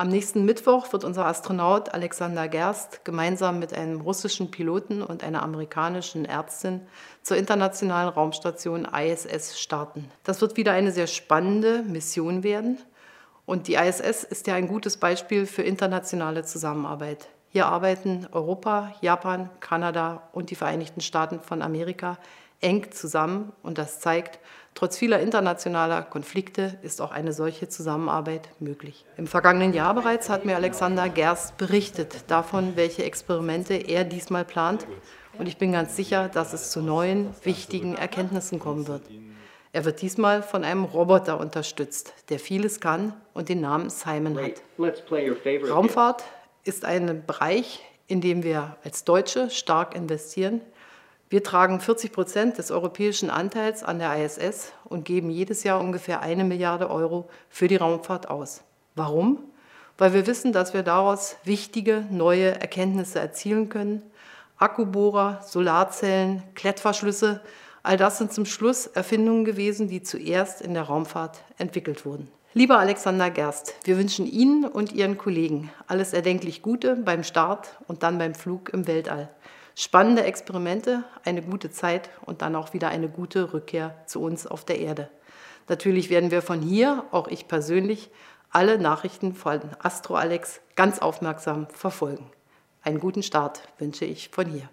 Am nächsten Mittwoch wird unser Astronaut Alexander Gerst gemeinsam mit einem russischen Piloten und einer amerikanischen Ärztin zur internationalen Raumstation ISS starten. Das wird wieder eine sehr spannende Mission werden. Und die ISS ist ja ein gutes Beispiel für internationale Zusammenarbeit. Hier arbeiten Europa, Japan, Kanada und die Vereinigten Staaten von Amerika eng zusammen und das zeigt, trotz vieler internationaler Konflikte ist auch eine solche Zusammenarbeit möglich. Im vergangenen Jahr bereits hat mir Alexander Gerst berichtet davon, welche Experimente er diesmal plant und ich bin ganz sicher, dass es zu neuen, wichtigen Erkenntnissen kommen wird. Er wird diesmal von einem Roboter unterstützt, der vieles kann und den Namen Simon hat. Raumfahrt ist ein Bereich, in dem wir als Deutsche stark investieren. Wir tragen 40 Prozent des europäischen Anteils an der ISS und geben jedes Jahr ungefähr eine Milliarde Euro für die Raumfahrt aus. Warum? Weil wir wissen, dass wir daraus wichtige neue Erkenntnisse erzielen können. Akkubohrer, Solarzellen, Klettverschlüsse, all das sind zum Schluss Erfindungen gewesen, die zuerst in der Raumfahrt entwickelt wurden. Lieber Alexander Gerst, wir wünschen Ihnen und Ihren Kollegen alles erdenklich Gute beim Start und dann beim Flug im Weltall spannende Experimente, eine gute Zeit und dann auch wieder eine gute Rückkehr zu uns auf der Erde. Natürlich werden wir von hier, auch ich persönlich, alle Nachrichten von Astro Alex ganz aufmerksam verfolgen. Einen guten Start wünsche ich von hier.